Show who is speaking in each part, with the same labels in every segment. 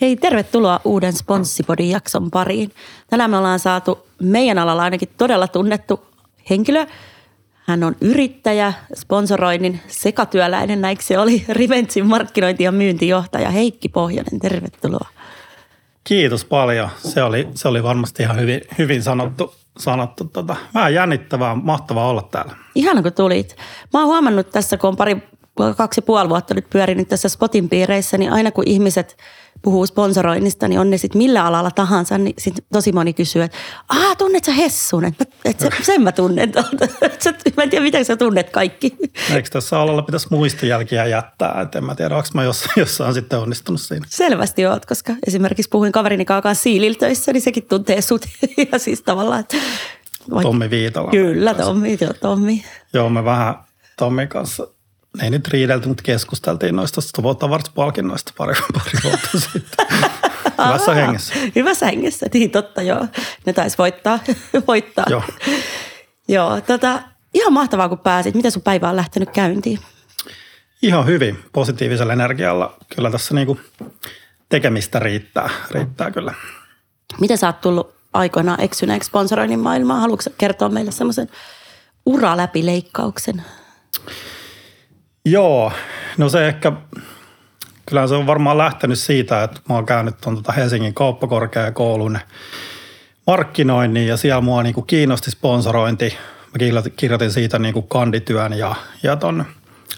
Speaker 1: Hei, tervetuloa uuden Sponssipodin jakson pariin. Tänään me ollaan saatu meidän alalla ainakin todella tunnettu henkilö. Hän on yrittäjä, sponsoroinnin sekatyöläinen, näin se oli Riventsin markkinointi- ja myyntijohtaja Heikki Pohjonen. Tervetuloa.
Speaker 2: Kiitos paljon. Se oli, se oli varmasti ihan hyvin, hyvin sanottu. sanottu tota. Vähän jännittävää, mahtavaa olla täällä.
Speaker 1: Ihana kun tulit. Mä oon huomannut tässä, kun on pari, kaksi ja puoli vuotta nyt pyörinyt tässä Spotin piireissä, niin aina kun ihmiset – puhuu sponsoroinnista, niin on ne sitten millä alalla tahansa, niin sit tosi moni kysyy, että aah, tunnet sä Hessun? Että et se, sen mä tunnen. mä en tiedä, miten sä tunnet kaikki.
Speaker 2: Eikö tässä alalla pitäisi muistijälkiä jättää? Et en mä tiedä, onko mä jossain, jossain sitten onnistunut siinä.
Speaker 1: Selvästi oot, koska esimerkiksi puhuin kaverini kanssa Siililtöissä, niin sekin tuntee sut. ja siis tavallaan, että
Speaker 2: Tommi Viitala.
Speaker 1: Kyllä, Tommi, joo, Tommi.
Speaker 2: Joo, me vähän Tommin kanssa ei nyt riidelty, mutta keskusteltiin noista Stuvot-palkinnoista pari, pari vuotta sitten. Hyvässä hengessä.
Speaker 1: Hyvässä hengessä, niin totta joo. Ne taisi voittaa. voittaa.
Speaker 2: Joo.
Speaker 1: joo, tota, ihan mahtavaa kun pääsit. Miten sun päivä on lähtenyt käyntiin?
Speaker 2: Ihan hyvin, positiivisella energialla. Kyllä tässä niinku tekemistä riittää, riittää kyllä.
Speaker 1: Miten sä oot tullut aikoinaan eksyneeksi sponsoroinnin maailmaan? Haluatko kertoa meille semmoisen ura läpi leikkauksen?
Speaker 2: Joo, no se ehkä, kyllä se on varmaan lähtenyt siitä, että mä oon käynyt tuon tuota Helsingin kauppakorkeakoulun markkinoinnin ja siellä mua niin kuin kiinnosti sponsorointi. Mä kirjoitin siitä niin kuin kandityön ja, ja ton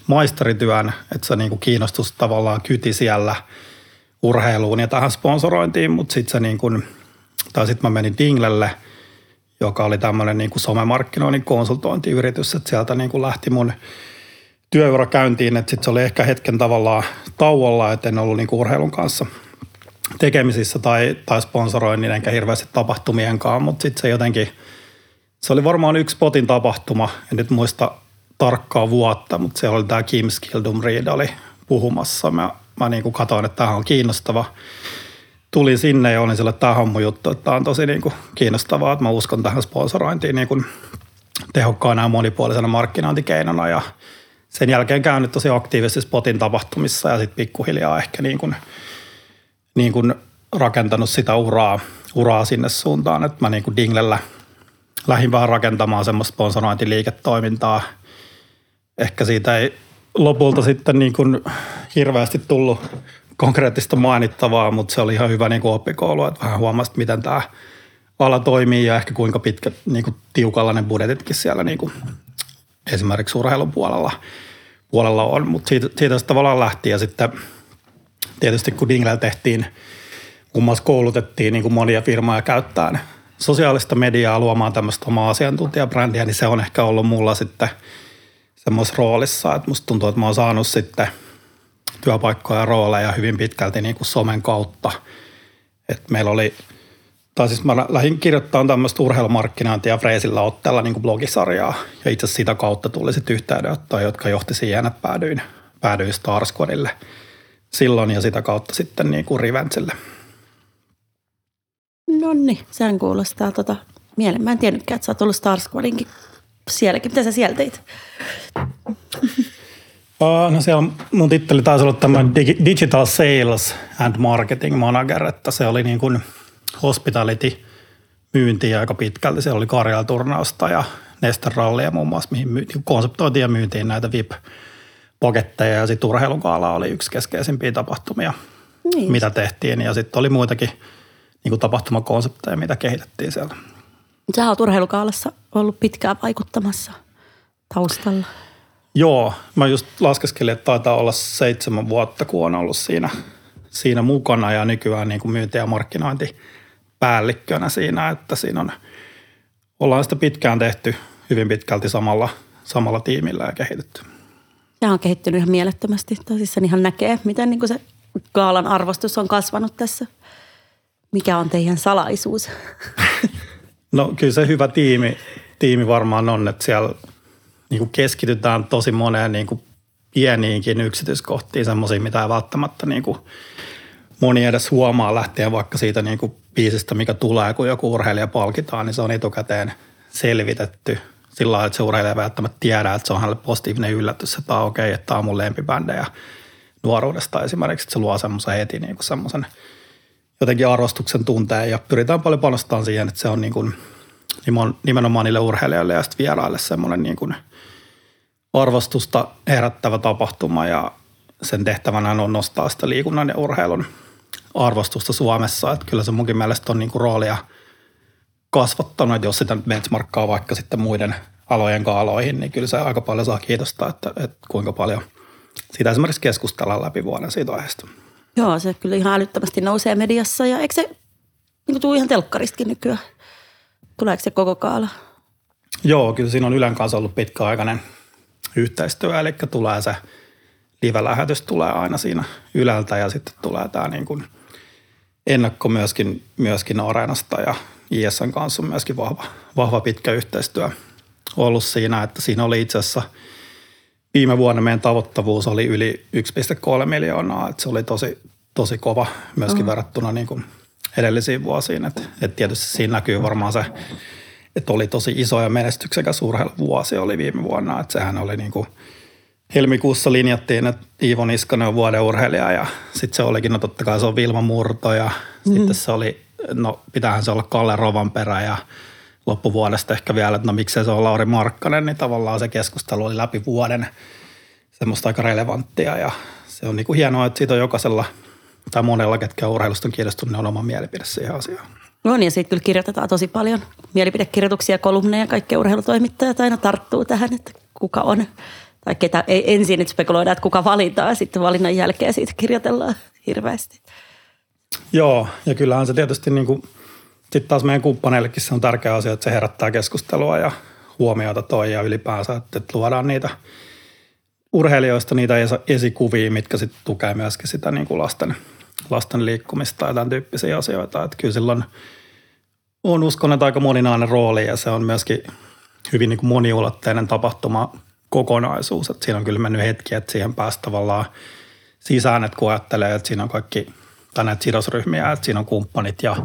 Speaker 2: maisterityön, että se niin kuin kiinnostus tavallaan kyti siellä urheiluun ja tähän sponsorointiin, mutta sitten se niin kuin, tai sitten mä menin Dinglelle, joka oli tämmöinen niin kuin somemarkkinoinnin konsultointiyritys, että sieltä niin kuin lähti mun – työura käyntiin, että sitten se oli ehkä hetken tavallaan tauolla, että en ollut niinku urheilun kanssa tekemisissä tai, tai sponsoroinnin enkä hirveästi tapahtumienkaan, mutta sitten se jotenkin, se oli varmaan yksi potin tapahtuma, en nyt muista tarkkaa vuotta, mutta se oli tämä Kim Skildum Reed oli puhumassa. Mä, mä niin kuin katsoin, että tämä on kiinnostava. Tulin sinne ja olin sille, että tämä mun juttu, että tämä on tosi niin kuin kiinnostavaa, että mä uskon tähän sponsorointiin niin kuin tehokkaana ja monipuolisena markkinointikeinona ja sen jälkeen käynyt tosi aktiivisesti Spotin tapahtumissa ja sitten pikkuhiljaa ehkä niin kuin, niin kuin rakentanut sitä uraa, uraa sinne suuntaan, että mä niin kuin Dinglellä lähdin vähän rakentamaan semmoista sponsorointiliiketoimintaa. Ehkä siitä ei lopulta sitten niin kuin hirveästi tullut konkreettista mainittavaa, mutta se oli ihan hyvä niin kuin oppikoulu, että vähän huomasit, miten tämä ala toimii ja ehkä kuinka pitkä niin kuin tiukalla ne budjetitkin siellä niin kuin esimerkiksi urheilun puolella – on, mutta siitä, siitä se tavallaan lähti ja sitten tietysti kun Dinglellä tehtiin, kun muassa koulutettiin niin kuin monia firmoja käyttämään sosiaalista mediaa luomaan tämmöistä omaa asiantuntijabrändiä, niin se on ehkä ollut mulla sitten semmoisessa roolissa, että musta tuntuu, että mä oon saanut sitten työpaikkoja ja rooleja hyvin pitkälti niin kuin somen kautta. että meillä oli – tai siis mä lähdin kirjoittamaan tämmöistä urheilumarkkinointia Freesillä otteella niin blogisarjaa. Ja itse sitä kautta tuli sitten yhteydenottoja, jotka johti siihen, että päädyin, päädyin Star Squadille silloin ja sitä kautta sitten niin kuin Riventsille.
Speaker 1: No niin, sehän kuulostaa tota mielen. Mä en tiennytkään, että sä oot ollut Star Squadinkin sielläkin. Mitä sä siellä teit?
Speaker 2: No siellä mun titteli taisi olla tämmöinen Digital Sales and Marketing Manager, että se oli niin kuin – hospitality myyntiä aika pitkälti. Siellä oli Karjala-turnausta ja Nesterallia muun muassa, mihin myy, niin konseptoitiin ja myyntiin näitä VIP-paketteja ja sitten urheilukaala oli yksi keskeisimpiä tapahtumia, niin. mitä tehtiin. Ja sitten oli muitakin niin kuin tapahtumakonsepteja, mitä kehitettiin siellä.
Speaker 1: Sä oot urheilukaalassa ollut pitkään vaikuttamassa taustalla.
Speaker 2: Joo, mä just laskeskelin, että taitaa olla seitsemän vuotta, kun on ollut siinä, siinä mukana ja nykyään niin kuin myynti- ja markkinointi – päällikkönä siinä, että siinä on, ollaan sitä pitkään tehty hyvin pitkälti samalla, samalla tiimillä ja kehitetty.
Speaker 1: Tämä on kehittynyt ihan mielettömästi. Tosissaan ihan näkee, miten niin kuin se Kaalan arvostus on kasvanut tässä. Mikä on teidän salaisuus?
Speaker 2: No kyllä se hyvä tiimi, tiimi varmaan on, että siellä niin kuin keskitytään tosi moneen niin kuin pieniinkin yksityiskohtiin, semmoisiin, mitä ei välttämättä niin kuin moni edes huomaa lähtien vaikka siitä niin kuin biisistä, mikä tulee, kun joku urheilija palkitaan, niin se on etukäteen selvitetty. Sillä lailla, että se urheilija ei välttämättä tiedä, että se on hänelle positiivinen yllätys, että tämä on okei, okay, että tämä on mun lempibändejä nuoruudesta esimerkiksi, että se luo semmoisen heti niin kuin semmoisen jotenkin arvostuksen tunteen. Ja pyritään paljon panostamaan siihen, että se on niin kuin, nimenomaan niille urheilijoille ja sitten vieraille semmoinen niin kuin arvostusta herättävä tapahtuma. Ja sen tehtävänä on nostaa sitä liikunnan ja urheilun arvostusta Suomessa. Että kyllä se munkin mielestä on niin kuin roolia kasvattanut, että jos sitä benchmarkkaa vaikka sitten muiden alojen kaaloihin, niin kyllä se aika paljon saa kiitosta, että, että kuinka paljon siitä esimerkiksi keskustellaan läpi vuoden siitä aiheesta.
Speaker 1: Joo, se kyllä ihan älyttömästi nousee mediassa ja eikö se niin tule ihan telkkaristakin nykyään? Tuleeko se koko kaala?
Speaker 2: Joo, kyllä siinä on Ylen kanssa ollut pitkäaikainen yhteistyö, eli tulee se live-lähetys tulee aina siinä Yleltä ja sitten tulee tämä niin kuin ennakko myöskin, myöskin Areenasta ja ISN kanssa on myöskin vahva, vahva pitkä yhteistyö ollut siinä, että siinä oli itse asiassa viime vuonna meidän tavoittavuus oli yli 1,3 miljoonaa, että se oli tosi, tosi kova myöskin mm. verrattuna niin kuin edellisiin vuosiin, että, että tietysti siinä näkyy varmaan se, että oli tosi iso ja menestyksekäs urheiluvuosi oli viime vuonna, että sehän oli niin kuin helmikuussa linjattiin, että Iivo Niskanen on vuoden urheilija ja sitten se olikin, no totta kai se on Vilma Murto ja mm. sitten se oli, no pitäähän se olla Kalle Rovanperä ja loppuvuodesta ehkä vielä, että no miksei se on Lauri Markkanen, niin tavallaan se keskustelu oli läpi vuoden semmoista aika relevanttia ja se on niin kuin hienoa, että siitä on jokaisella tai monella, ketkä urheilusta on kiinnostunut, ne on oma mielipide siihen asiaan.
Speaker 1: No niin, ja siitä kyllä kirjoitetaan tosi paljon mielipidekirjoituksia, kolumneja, kaikki urheilutoimittajat aina tarttuu tähän, että kuka on, tai ketä ei ensin nyt spekuloida, että kuka valitaan, sitten valinnan jälkeen siitä kirjoitellaan hirveästi.
Speaker 2: Joo, ja kyllähän se tietysti niin kuin, sitten taas meidän kumppaneillekin se on tärkeä asia, että se herättää keskustelua ja huomiota toi ja ylipäänsä, että luodaan niitä urheilijoista niitä esikuvia, mitkä sitten tukee myöskin sitä niin kuin lasten, lasten liikkumista ja tämän tyyppisiä asioita. Että kyllä silloin on uskon, että aika moninainen rooli ja se on myöskin hyvin niin kuin moniulotteinen tapahtuma kokonaisuus. Että siinä on kyllä mennyt hetki, että siihen päästä tavallaan sisään, että kun ajattelee, että siinä on kaikki tai näitä sidosryhmiä, että siinä on kumppanit ja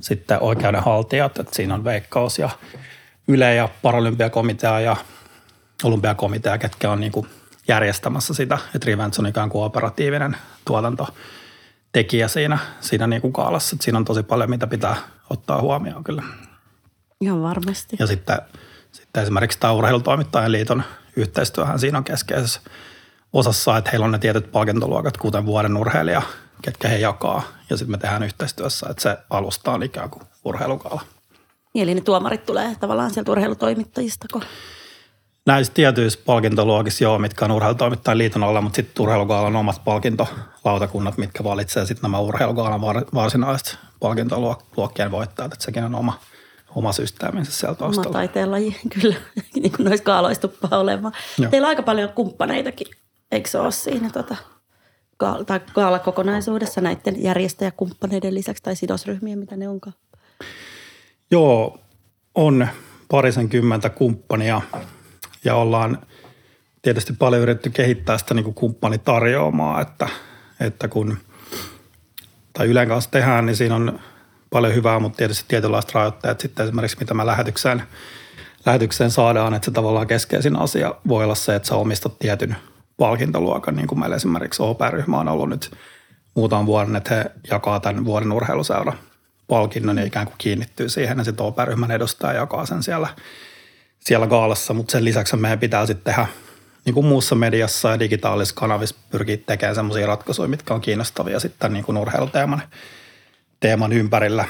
Speaker 2: sitten oikeudenhaltijat, että siinä on veikkaus ja Yle ja Paralympiakomitea ja olympiakomitea, ketkä on niin kuin järjestämässä sitä, että Revents on ikään kuin operatiivinen tuotantotekijä siinä, siinä niin kuin kaalassa. Että siinä on tosi paljon, mitä pitää ottaa huomioon kyllä.
Speaker 1: Ihan varmasti.
Speaker 2: Ja sitten, sitten esimerkiksi tämä Urheilutoimittajien liiton yhteistyöhän siinä on keskeisessä osassa, että heillä on ne tietyt palkintoluokat, kuten vuoden urheilija, ketkä he jakaa. Ja sitten me tehdään yhteistyössä, että se alusta on ikään kuin urheilukaala.
Speaker 1: Eli ne tuomarit tulee tavallaan sieltä urheilutoimittajista, kun
Speaker 2: näissä tietyissä palkintoluokissa joo, mitkä on urheilutoimittajan liiton alla, mutta sitten urheilukaalan omat palkintolautakunnat, mitkä valitsee sitten nämä urheilukaalan varsinaiset palkintoluokkien voittajat, että sekin on oma, oma systeeminsä siellä taustalla.
Speaker 1: Oma taiteenlaji, kyllä, niin kuin noissa kaaloissa tuppaa olemaan. Joo. Teillä on aika paljon kumppaneitakin, eikö se ole siinä tota, tai kaalakokonaisuudessa näiden järjestäjäkumppaneiden lisäksi tai sidosryhmiä, mitä ne onkaan?
Speaker 2: Joo, on parisenkymmentä kumppania ja ollaan tietysti paljon yritetty kehittää sitä niin kuin kumppanitarjoamaa, että, että kun tai Ylen kanssa tehdään, niin siinä on paljon hyvää, mutta tietysti tietynlaiset rajoitteet sitten esimerkiksi mitä mä lähetykseen, lähetykseen saadaan, että se tavallaan keskeisin asia voi olla se, että sä omistat tietyn palkintoluokan, niin kuin meillä esimerkiksi OP-ryhmä on ollut nyt muutaman vuoden, että he jakaa tämän vuoden urheiluseura palkinnon ja ikään kuin kiinnittyy siihen ja sitten OP-ryhmän edustaja jakaa sen siellä – siellä gaalassa, mutta sen lisäksi meidän pitää sitten tehdä niin kuin muussa mediassa ja digitaalisissa kanavissa pyrkiä tekemään sellaisia ratkaisuja, mitkä on kiinnostavia sitten niin kuin urheiluteeman teeman ympärillä.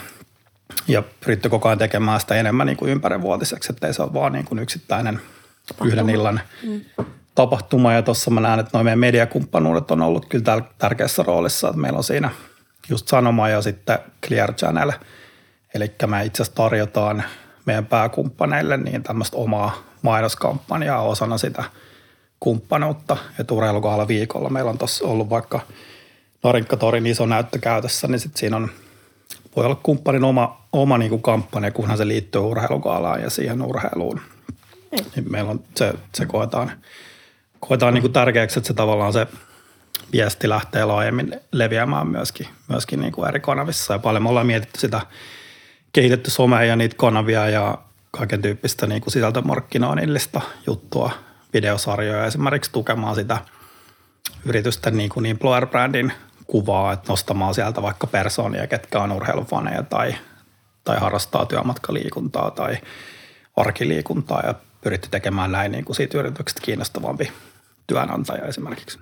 Speaker 2: Ja pyritty koko ajan tekemään sitä enemmän niin kuin ympärivuotiseksi, ettei se ole vaan niin kuin yksittäinen tapahtuma. yhden illan mm. tapahtuma. Ja tuossa mä näen, että noin meidän mediakumppanuudet on ollut kyllä tärkeässä roolissa, että meillä on siinä just Sanoma ja sitten Clear Channel. Eli me itse asiassa tarjotaan meidän pääkumppaneille niin tämmöistä omaa mainoskampanjaa osana sitä kumppanuutta. Ja urheilukaalla viikolla meillä on tuossa ollut vaikka Narinkatorin iso näyttö käytössä, niin sit siinä on, voi olla kumppanin oma, oma niin kuin kampanja, kunhan se liittyy urheilukaalaan ja siihen urheiluun. Niin meillä on, se, se koetaan, koetaan niin kuin tärkeäksi, että se tavallaan se viesti lähtee laajemmin leviämään myöskin, myöskin niin kuin eri kanavissa. Ja paljon me ollaan mietitty sitä kehitetty somea ja niitä kanavia ja kaiken tyyppistä niin kuin sisältömarkkinoinnillista juttua, videosarjoja esimerkiksi tukemaan sitä yritysten niin kuin employer-brändin kuvaa, että nostamaan sieltä vaikka persoonia, ketkä on urheilufaneja tai, tai harrastaa työmatkaliikuntaa tai arkiliikuntaa ja pyritty tekemään näin niin kuin siitä yrityksestä kiinnostavampi työnantaja esimerkiksi.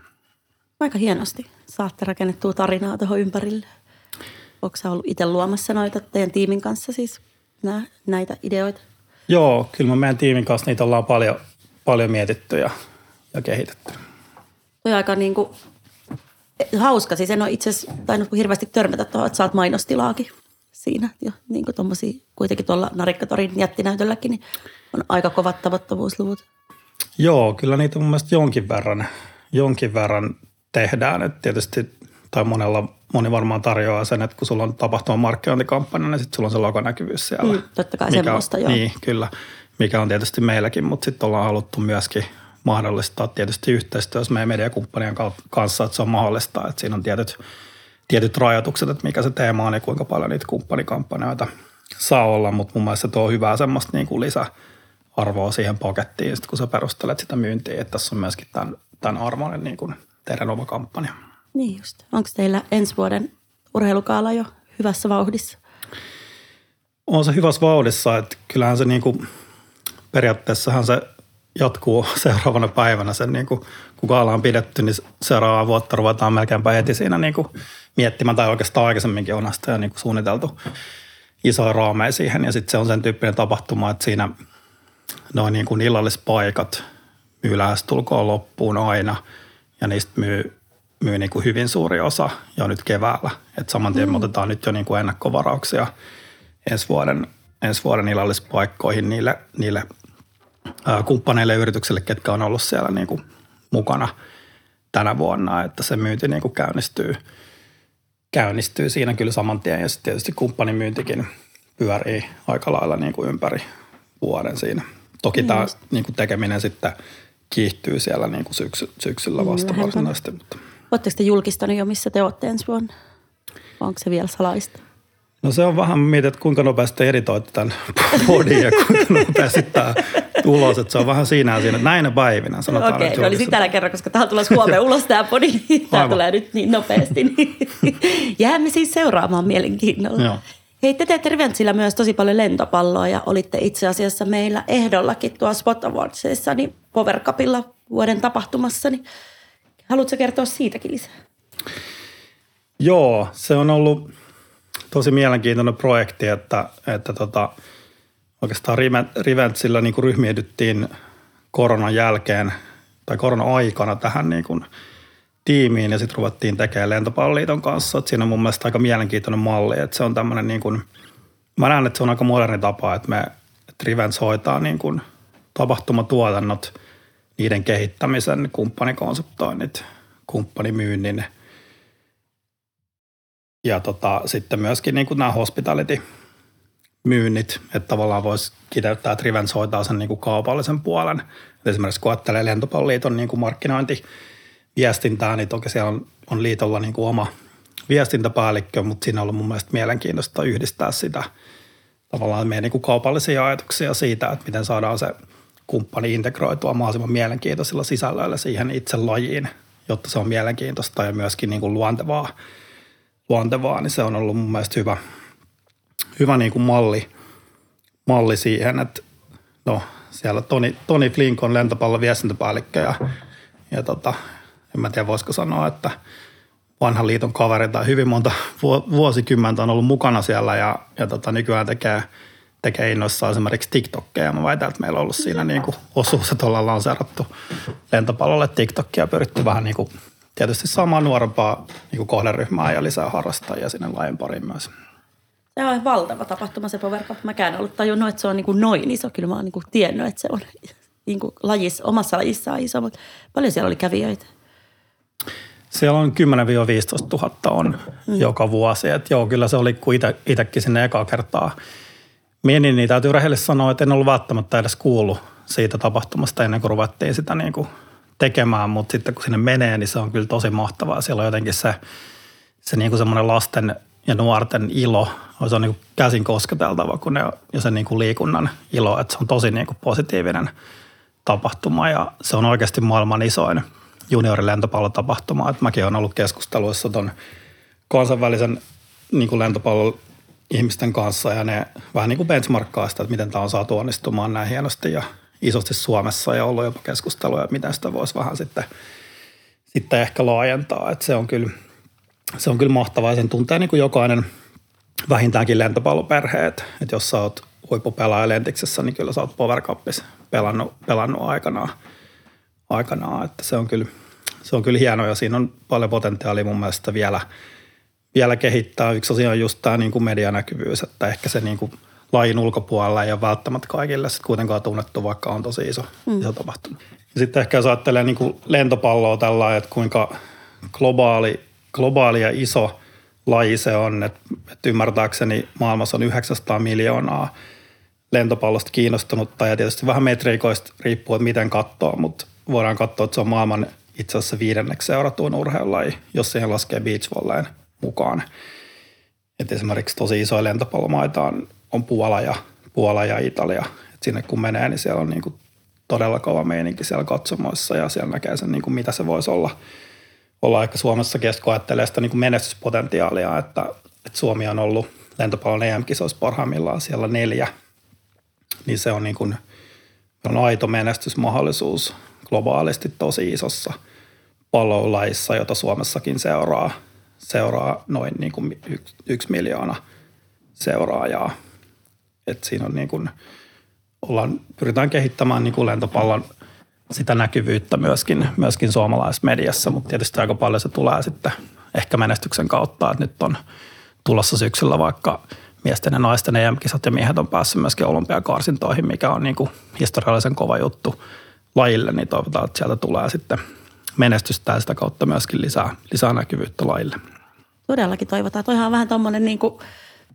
Speaker 1: Aika hienosti saatte rakennettua tarinaa tuohon ympärille. Onko sä ollut itse luomassa noita teidän tiimin kanssa siis nää, näitä ideoita?
Speaker 2: Joo, kyllä me meidän tiimin kanssa niitä ollaan paljon, paljon mietitty ja, ja kehitetty.
Speaker 1: Toi aika niin kuin, hauska. Siis en ole itse asiassa tainnut hirveästi törmätä tuohon, että saat mainostilaakin siinä. Ja niin kuin tommosia, kuitenkin tuolla Narikkatorin jättinäytölläkin niin on aika kovat tavoittavuusluvut.
Speaker 2: Joo, kyllä niitä mun mielestä jonkin verran, jonkin verran tehdään. Et tietysti, tai monella, moni varmaan tarjoaa sen, että kun sulla on tapahtuma markkinointikampanja, niin sitten sulla on se logonäkyvyys siellä. Mm,
Speaker 1: totta kai mikä, semmoista, joo.
Speaker 2: Niin, kyllä. Mikä on tietysti meilläkin, mutta sitten ollaan haluttu myöskin mahdollistaa tietysti yhteistyössä meidän mediakumppanien kanssa, että se on mahdollista, että siinä on tietyt, tietyt rajoitukset, että mikä se teema on ja kuinka paljon niitä kumppanikampanjoita saa olla, mutta mun mielestä se tuo hyvää semmoista niin kuin lisäarvoa siihen pakettiin, sit kun sä perustelet sitä myyntiä, että tässä on myöskin tämän, tämän arvoinen niin kuin teidän oma kampanja.
Speaker 1: Niin just. Onko teillä ensi vuoden urheilukaala jo hyvässä vauhdissa?
Speaker 2: On se hyvässä vauhdissa, että kyllähän se niin kuin, periaatteessahan se jatkuu seuraavana päivänä. Sen niin kuin, kun kaala on pidetty, niin seuraavaa vuotta ruvetaan melkeinpä heti siinä niin kuin miettimään, tai oikeastaan aikaisemminkin on sitä jo niin kuin suunniteltu isoja raameja siihen. Ja sitten se on sen tyyppinen tapahtuma, että siinä noin niin kuin illallispaikat myy lähestulkoon loppuun aina, ja niistä myy, myy niin kuin hyvin suuri osa jo nyt keväällä. Että saman tien mm. otetaan nyt jo niin kuin ennakkovarauksia ensi vuoden, ensi vuoden illallispaikkoihin niille, niille kumppaneille ja yrityksille, ketkä on ollut siellä niin kuin mukana tänä vuonna, että se myynti niin kuin käynnistyy, käynnistyy siinä kyllä saman tien. Ja sitten tietysti kumppanimyyntikin pyörii aika lailla niin kuin ympäri vuoden siinä. Toki tämä mm. niin kuin tekeminen sitten kiihtyy siellä niin kuin syksy, syksyllä vasta mm, varsinaisesti. Mutta.
Speaker 1: Oletteko te julkistanut jo, missä te olette ensi vuonna? Onko se vielä salaista?
Speaker 2: No se on vähän mietit, että kuinka nopeasti editoitte tämän podin ja kuinka nopeasti tämä ulos. Että se on vähän siinä ja siinä, näinä päivinä sanotaan
Speaker 1: Okei, okay, no oli sitten tällä kerran, koska tämä tulee huomenna ulos tämä podi, niin tämä tulee nyt niin nopeasti. Niin jäämme siis seuraamaan mielenkiinnolla. Joo. Hei, te teette Riventsillä myös tosi paljon lentopalloa ja olitte itse asiassa meillä ehdollakin tuolla Spot Awardsissa, niin Power Cupilla vuoden tapahtumassa. Niin haluatko kertoa siitäkin lisää?
Speaker 2: Joo, se on ollut tosi mielenkiintoinen projekti, että, että tota, oikeastaan Riventsillä niin ryhmiydyttiin koronan jälkeen tai korona-aikana tähän niin kuin tiimiin ja sitten ruvettiin tekemään Lentopalloliiton kanssa. Et siinä on mun mielestä aika mielenkiintoinen malli, että se on tämmöinen niin kuin, mä näen, että se on aika moderni tapa, että me että Rivens hoitaa niin kuin tapahtumatuotannot, niiden kehittämisen, kumppanikonseptoinnit, kumppanimyynnin – ja tota, sitten myöskin niin kuin nämä hospitality myynnit, että tavallaan voisi kiteyttää, että Rivens hoitaa sen niin kuin kaupallisen puolen. Et esimerkiksi kun ajattelee Lentopalloliiton niin kuin markkinointiviestintää, niin toki siellä on, on liitolla niin kuin oma viestintäpäällikkö, mutta siinä on ollut mun mielestä mielenkiintoista yhdistää sitä tavallaan meidän niin kuin kaupallisia ajatuksia siitä, että miten saadaan se kumppani integroitua mahdollisimman mielenkiintoisilla sisällöillä siihen itse lajiin, jotta se on mielenkiintoista ja myöskin niin kuin luontevaa luontevaa, niin se on ollut mun mielestä hyvä, hyvä niin kuin malli, malli siihen, että no siellä Toni, Toni Flink on lentopallon viestintäpäällikkö ja, ja tota, en mä tiedä voisiko sanoa, että vanhan liiton kaveri tai hyvin monta vuosikymmentä on ollut mukana siellä ja, ja tota, nykyään tekee, tekee innoissaan esimerkiksi TikTokkeja. Mä väitän, että meillä on ollut siinä niin kuin osuus, että ollaan lanseerattu lentopallolle TikTokia ja pyritty vähän niin kuin tietysti saamaan nuorempaa niin kuin kohderyhmää ja lisää harrastajia sinne lajin pariin myös.
Speaker 1: Se on valtava tapahtuma se Power Cup. Mäkään ollut tajunnut, että se on niin kuin noin iso. Kyllä mä oon niin kuin tiennyt, että se on niin kuin lajis, omassa lajissaan iso, mutta paljon siellä oli kävijöitä.
Speaker 2: Siellä on 10-15 000 on mm. joka vuosi. Et joo, kyllä se oli, kun itsekin sinne ekaa kertaa menin, niin täytyy rehellisesti sanoa, että en ollut välttämättä edes kuullut siitä tapahtumasta ennen kuin ruvettiin sitä niin kuin tekemään, mutta sitten kun sinne menee, niin se on kyllä tosi mahtavaa. Siellä on jotenkin se, se niin kuin semmoinen lasten ja nuorten ilo, se on niin kuin käsin kosketeltava kun ne, ja se niin kuin liikunnan ilo, että se on tosi niin kuin positiivinen tapahtuma ja se on oikeasti maailman isoin, juniorilentopallotapahtumaa. Et mäkin olen ollut keskusteluissa tuon kansainvälisen niin kuin lentopallon ihmisten kanssa ja ne vähän niin kuin benchmarkkaa sitä, että miten tämä on saatu onnistumaan näin hienosti ja isosti Suomessa ja ollut jopa keskustelua, että miten sitä voisi vähän sitten, sitten ehkä laajentaa. Että se on kyllä, se on kyllä mahtavaa ja sen tuntee niin kuin jokainen vähintäänkin lentopalloperheet, että jos sä oot huippupelaaja Lentiksessä, niin kyllä sä oot Power Cupissa pelannut, pelannut aikanaan, aikanaan. Että se on kyllä, se on kyllä hienoa ja siinä on paljon potentiaalia mun mielestä vielä, vielä kehittää. Yksi asia on just tämä niin kuin medianäkyvyys, että ehkä se niin kuin lajin ulkopuolella ei ole välttämättä kaikille sit kuitenkaan tunnettu, vaikka on tosi iso, mm. iso tapahtuma. Ja sitten ehkä jos ajattelee niin kuin lentopalloa tällä että kuinka globaali, globaali ja iso laji se on, että, että ymmärtääkseni maailmassa on 900 miljoonaa lentopallosta kiinnostunutta ja tietysti vähän metriikoista riippuu, että miten katsoo, mutta voidaan katsoa, että se on maailman itse asiassa viidenneksi seuratuin urheilulaji, jos siihen laskee beachvolleyn mukaan. Et esimerkiksi tosi isoja lentopallomaita on, on Puola, ja, Puola ja Italia. Et sinne kun menee, niin siellä on niinku todella kova meininki siellä katsomoissa ja siellä näkee sen, niinku mitä se voisi olla. Olla ehkä Suomessa kesko ajattelee sitä niinku menestyspotentiaalia, että, että Suomi on ollut lentopallon EM-kisoissa parhaimmillaan siellä neljä – niin se on, niin kuin, on aito menestysmahdollisuus globaalisti tosi isossa pallolaissa, jota Suomessakin seuraa, seuraa noin niin kuin yksi, yksi miljoona seuraajaa. Et siinä on niin kuin, ollaan, pyritään kehittämään niin kuin lentopallon sitä näkyvyyttä myöskin, myöskin suomalaisessa mediassa, mutta tietysti aika paljon se tulee sitten ehkä menestyksen kautta, että nyt on tulossa syksyllä vaikka – miesten ja naisten EM-kisat ja miehet on päässyt myöskin olympiakarsintoihin, mikä on niin kuin historiallisen kova juttu lajille, niin toivotaan, että sieltä tulee sitten menestystä ja sitä kautta myöskin lisää, lisää näkyvyyttä lajille.
Speaker 1: Todellakin toivotaan. Toihan on vähän tuommoinen niin kuin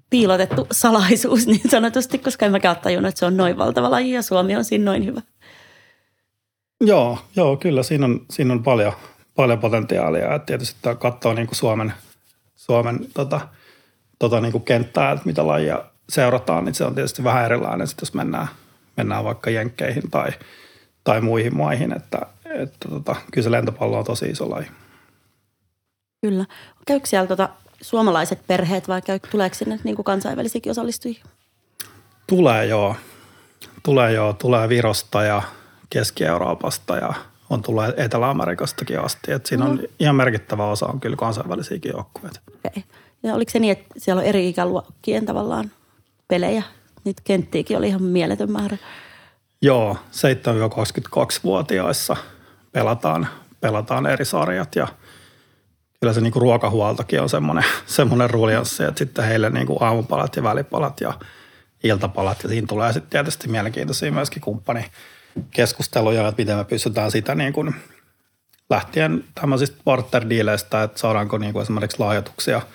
Speaker 1: piilotettu salaisuus niin sanotusti, koska en mäkään tajunnut, että se on noin valtava laji ja Suomi on siinä noin hyvä.
Speaker 2: Joo, joo kyllä siinä on, siinä on paljon, paljon potentiaalia. Et tietysti tämä katsoo niin kuin Suomen, Suomen tota, tota niin kuin kenttää, että mitä lajia seurataan, niin se on tietysti vähän erilainen, sit jos mennään, mennään vaikka jenkkeihin tai, tai muihin maihin, että, että tota, kyllä se lentopallo on tosi iso laji.
Speaker 1: Kyllä. Käykö siellä tota, suomalaiset perheet vai käy, tuleeko sinne niin kuin kansainvälisiäkin osallistujia?
Speaker 2: Tulee joo. Tulee joo. Tulee Virosta ja Keski-Euroopasta ja on tulee Etelä-Amerikastakin asti. Et siinä on mm. ihan merkittävä osa on kyllä kansainvälisiäkin joukkueita.
Speaker 1: Okay. Ja oliko se niin, että siellä on eri ikäluokkien tavallaan pelejä? Niitä kenttiäkin oli ihan mieletön määrä.
Speaker 2: Joo, 7-22-vuotiaissa pelataan, pelataan eri sarjat ja kyllä se niinku ruokahuoltokin on semmoinen, semmoinen ruljanssi, että sitten heille niinku aamupalat ja välipalat ja iltapalat ja siinä tulee sitten tietysti mielenkiintoisia myöskin kumppani keskusteluja, että miten me pystytään sitä niin kuin lähtien tämmöisistä partner että saadaanko niin kuin esimerkiksi lahjoituksia –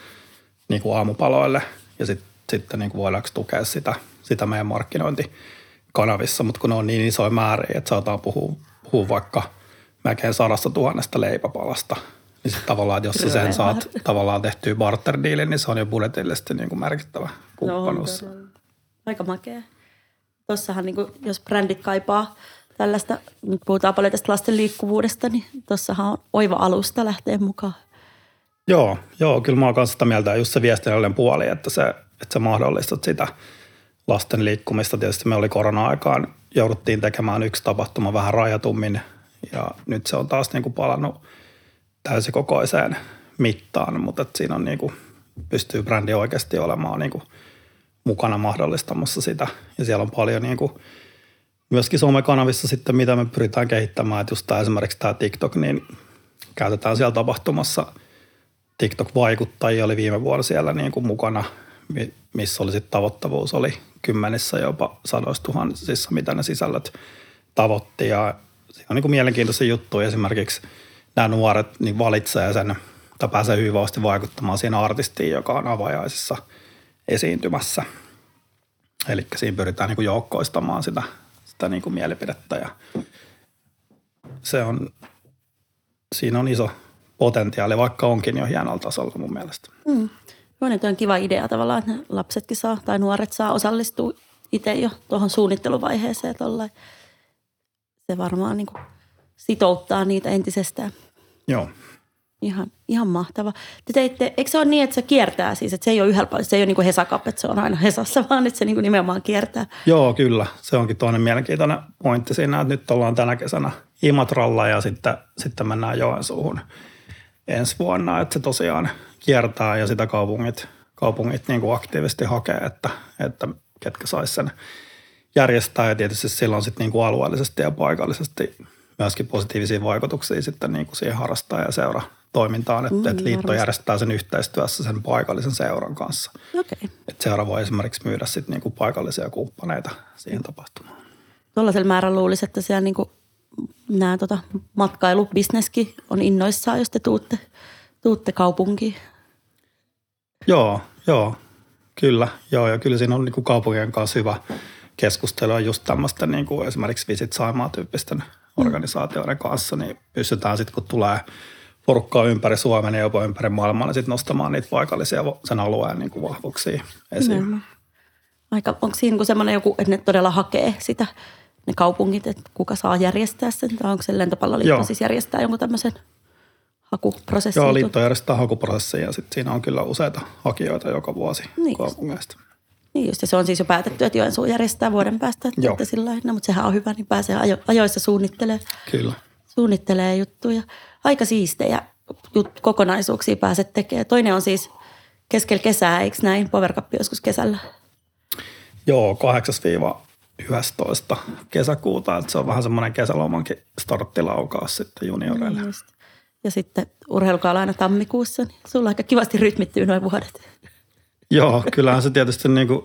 Speaker 2: niin kuin aamupaloille ja sit, sitten niin kuin voidaanko tukea sitä, sitä meidän markkinointikanavissa, mutta kun ne on niin isoja määriä, että saadaan puhua, puhua vaikka melkein sadasta tuhannesta leipäpalasta, niin sitten tavallaan, että jos sä sen saat tavallaan tehtyä barter niin se on jo budjetillisesti niin kuin merkittävä kumppanuus. No,
Speaker 1: aika makea. Tuossahan, niin kuin, jos brändit kaipaa tällaista, nyt puhutaan paljon tästä lasten liikkuvuudesta, niin tuossahan on oiva alusta lähteä mukaan.
Speaker 2: Joo, joo, kyllä mä oon kanssa sitä mieltä, just se viestinnällinen puoli, että, se, että se mahdollistat sitä lasten liikkumista. Tietysti me oli korona-aikaan, jouduttiin tekemään yksi tapahtuma vähän rajatummin ja nyt se on taas niin kuin palannut täysikokoiseen mittaan, mutta että siinä on niin kuin, pystyy brändi oikeasti olemaan niin kuin mukana mahdollistamassa sitä. Ja siellä on paljon niin kuin, myöskin somekanavissa sitten, mitä me pyritään kehittämään, että just tämä, esimerkiksi tämä TikTok, niin käytetään siellä tapahtumassa – TikTok-vaikuttajia oli viime vuonna siellä niin kuin mukana, missä oli sitten tavoittavuus oli kymmenissä jopa sadoissa tuhansissa, mitä ne sisällöt tavoitti. Ja siinä on niin kuin mielenkiintoisia juttuja. Esimerkiksi nämä nuoret niin valitsee sen, tai pääsee hyvin vaikuttamaan siihen artistiin, joka on avajaisissa esiintymässä. Eli siinä pyritään niin kuin joukkoistamaan sitä, sitä niin kuin mielipidettä ja se on, siinä on iso, potentiaali, vaikka onkin jo hienolla tasolla mun mielestä. Mm.
Speaker 1: Joo, niin on kiva idea tavallaan, että lapsetkin saa tai nuoret saa osallistua itse jo tuohon suunnitteluvaiheeseen. Tollain. Se varmaan niin kuin sitouttaa niitä entisestään.
Speaker 2: Joo.
Speaker 1: Ihan, ihan mahtava. Te teitte, eikö se ole niin, että se kiertää siis, että se ei ole yhdellä se ei ole niin kuin Hesakap, että se on aina Hesassa, vaan että se niin kuin nimenomaan kiertää.
Speaker 2: Joo, kyllä. Se onkin toinen mielenkiintoinen pointti siinä, että nyt ollaan tänä kesänä Imatralla ja sitten, sitten mennään Joensuuhun ensi vuonna, että se tosiaan kiertää ja sitä kaupungit, kaupungit niin kuin aktiivisesti hakee, että, että ketkä sais sen järjestää ja tietysti silloin sitten niin kuin alueellisesti ja paikallisesti myöskin positiivisia vaikutuksia sitten niin kuin siihen harrastaa ja seura toimintaan, että, mm, että liitto varmasti. järjestää sen yhteistyössä sen paikallisen seuran kanssa.
Speaker 1: Okay.
Speaker 2: Että seura voi esimerkiksi myydä sitten niin kuin paikallisia kumppaneita siihen tapahtumaan.
Speaker 1: Tuollaisella määrällä luulisi, että siellä niin kuin nämä tota, matkailubisneskin on innoissaan, jos te tuutte, tuutte kaupunkiin.
Speaker 2: Joo, joo, kyllä. Joo, ja kyllä siinä on niin kuin kaupunkien kanssa hyvä keskustelua just tämmöistä niin kuin esimerkiksi Visit Saimaa tyyppisten organisaatioiden kanssa, niin pystytään sitten kun tulee porukkaa ympäri Suomen ja jopa ympäri maailmaa, niin sitten nostamaan niitä paikallisia sen alueen niin kuin vahvuuksia esiin. No.
Speaker 1: Aika, onko siinä niin semmoinen joku, että ne todella hakee sitä, ne kaupungit, että kuka saa järjestää sen, tai onko se lentopalloliitto Joo. siis järjestää jonkun tämmöisen hakuprosessin?
Speaker 2: Joo, liitto järjestää hakuprosessin ja sitten siinä on kyllä useita hakijoita joka vuosi niin kaupungeista.
Speaker 1: Niin just, ja se on siis jo päätetty, että Joensuu järjestää vuoden päästä. Että, että sillä no, mutta sehän on hyvä, niin pääsee ajo, ajoissa suunnittelee.
Speaker 2: Kyllä.
Speaker 1: Suunnittelee juttuja. Aika siistejä jut, kokonaisuuksia pääset tekemään. Toinen on siis keskellä kesää, eikö näin? Power Cup joskus kesällä.
Speaker 2: Joo, 8-11 kesäkuuta. Että se on vähän semmoinen kesälomankin starttilaukaus sitten junioreille. Niin
Speaker 1: ja sitten urheilukaala aina tammikuussa, niin sulla aika kivasti rytmittyy noin vuodet.
Speaker 2: Joo, kyllähän se tietysti niin kuin,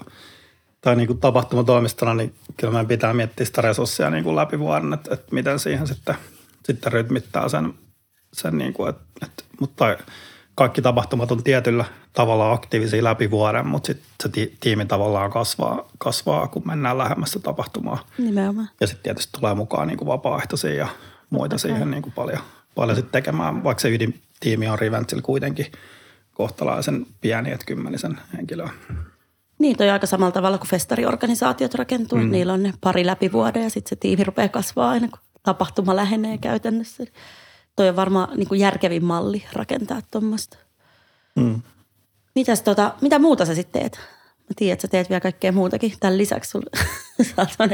Speaker 2: tai niin kuin tapahtumatoimistona, niin kyllä meidän pitää miettiä sitä resursseja niin kuin läpi vuoden, että, että miten siihen sitten, sitten rytmittää sen, sen niin kuin, että, että, mutta kaikki tapahtumat on tietyllä tavalla aktiivisia läpi vuoden, mutta sitten se ti- tiimi tavallaan kasvaa, kasvaa, kun mennään lähemmässä tapahtumaa.
Speaker 1: Nimenomaan.
Speaker 2: Ja sitten tietysti tulee mukaan niin kuin vapaaehtoisia ja muita okay. siihen niin kuin paljon, paljon sitten tekemään, vaikka se ydintiimi on Riventsillä kuitenkin – kohtalaisen pieni, että kymmenisen henkilöä.
Speaker 1: Niin, toi aika samalla tavalla kuin festariorganisaatiot rakentuu. Mm. Niillä on ne pari läpi vuoden ja sitten se tiimi rupeaa kasvaa aina, kun tapahtuma lähenee käytännössä. Toi on varmaan niin kuin järkevin malli rakentaa tuommoista. Mm. Mitäs tota, mitä muuta sä sitten teet? Mä tiedän, että sä teet vielä kaikkea muutakin. Tämän lisäksi sulla sä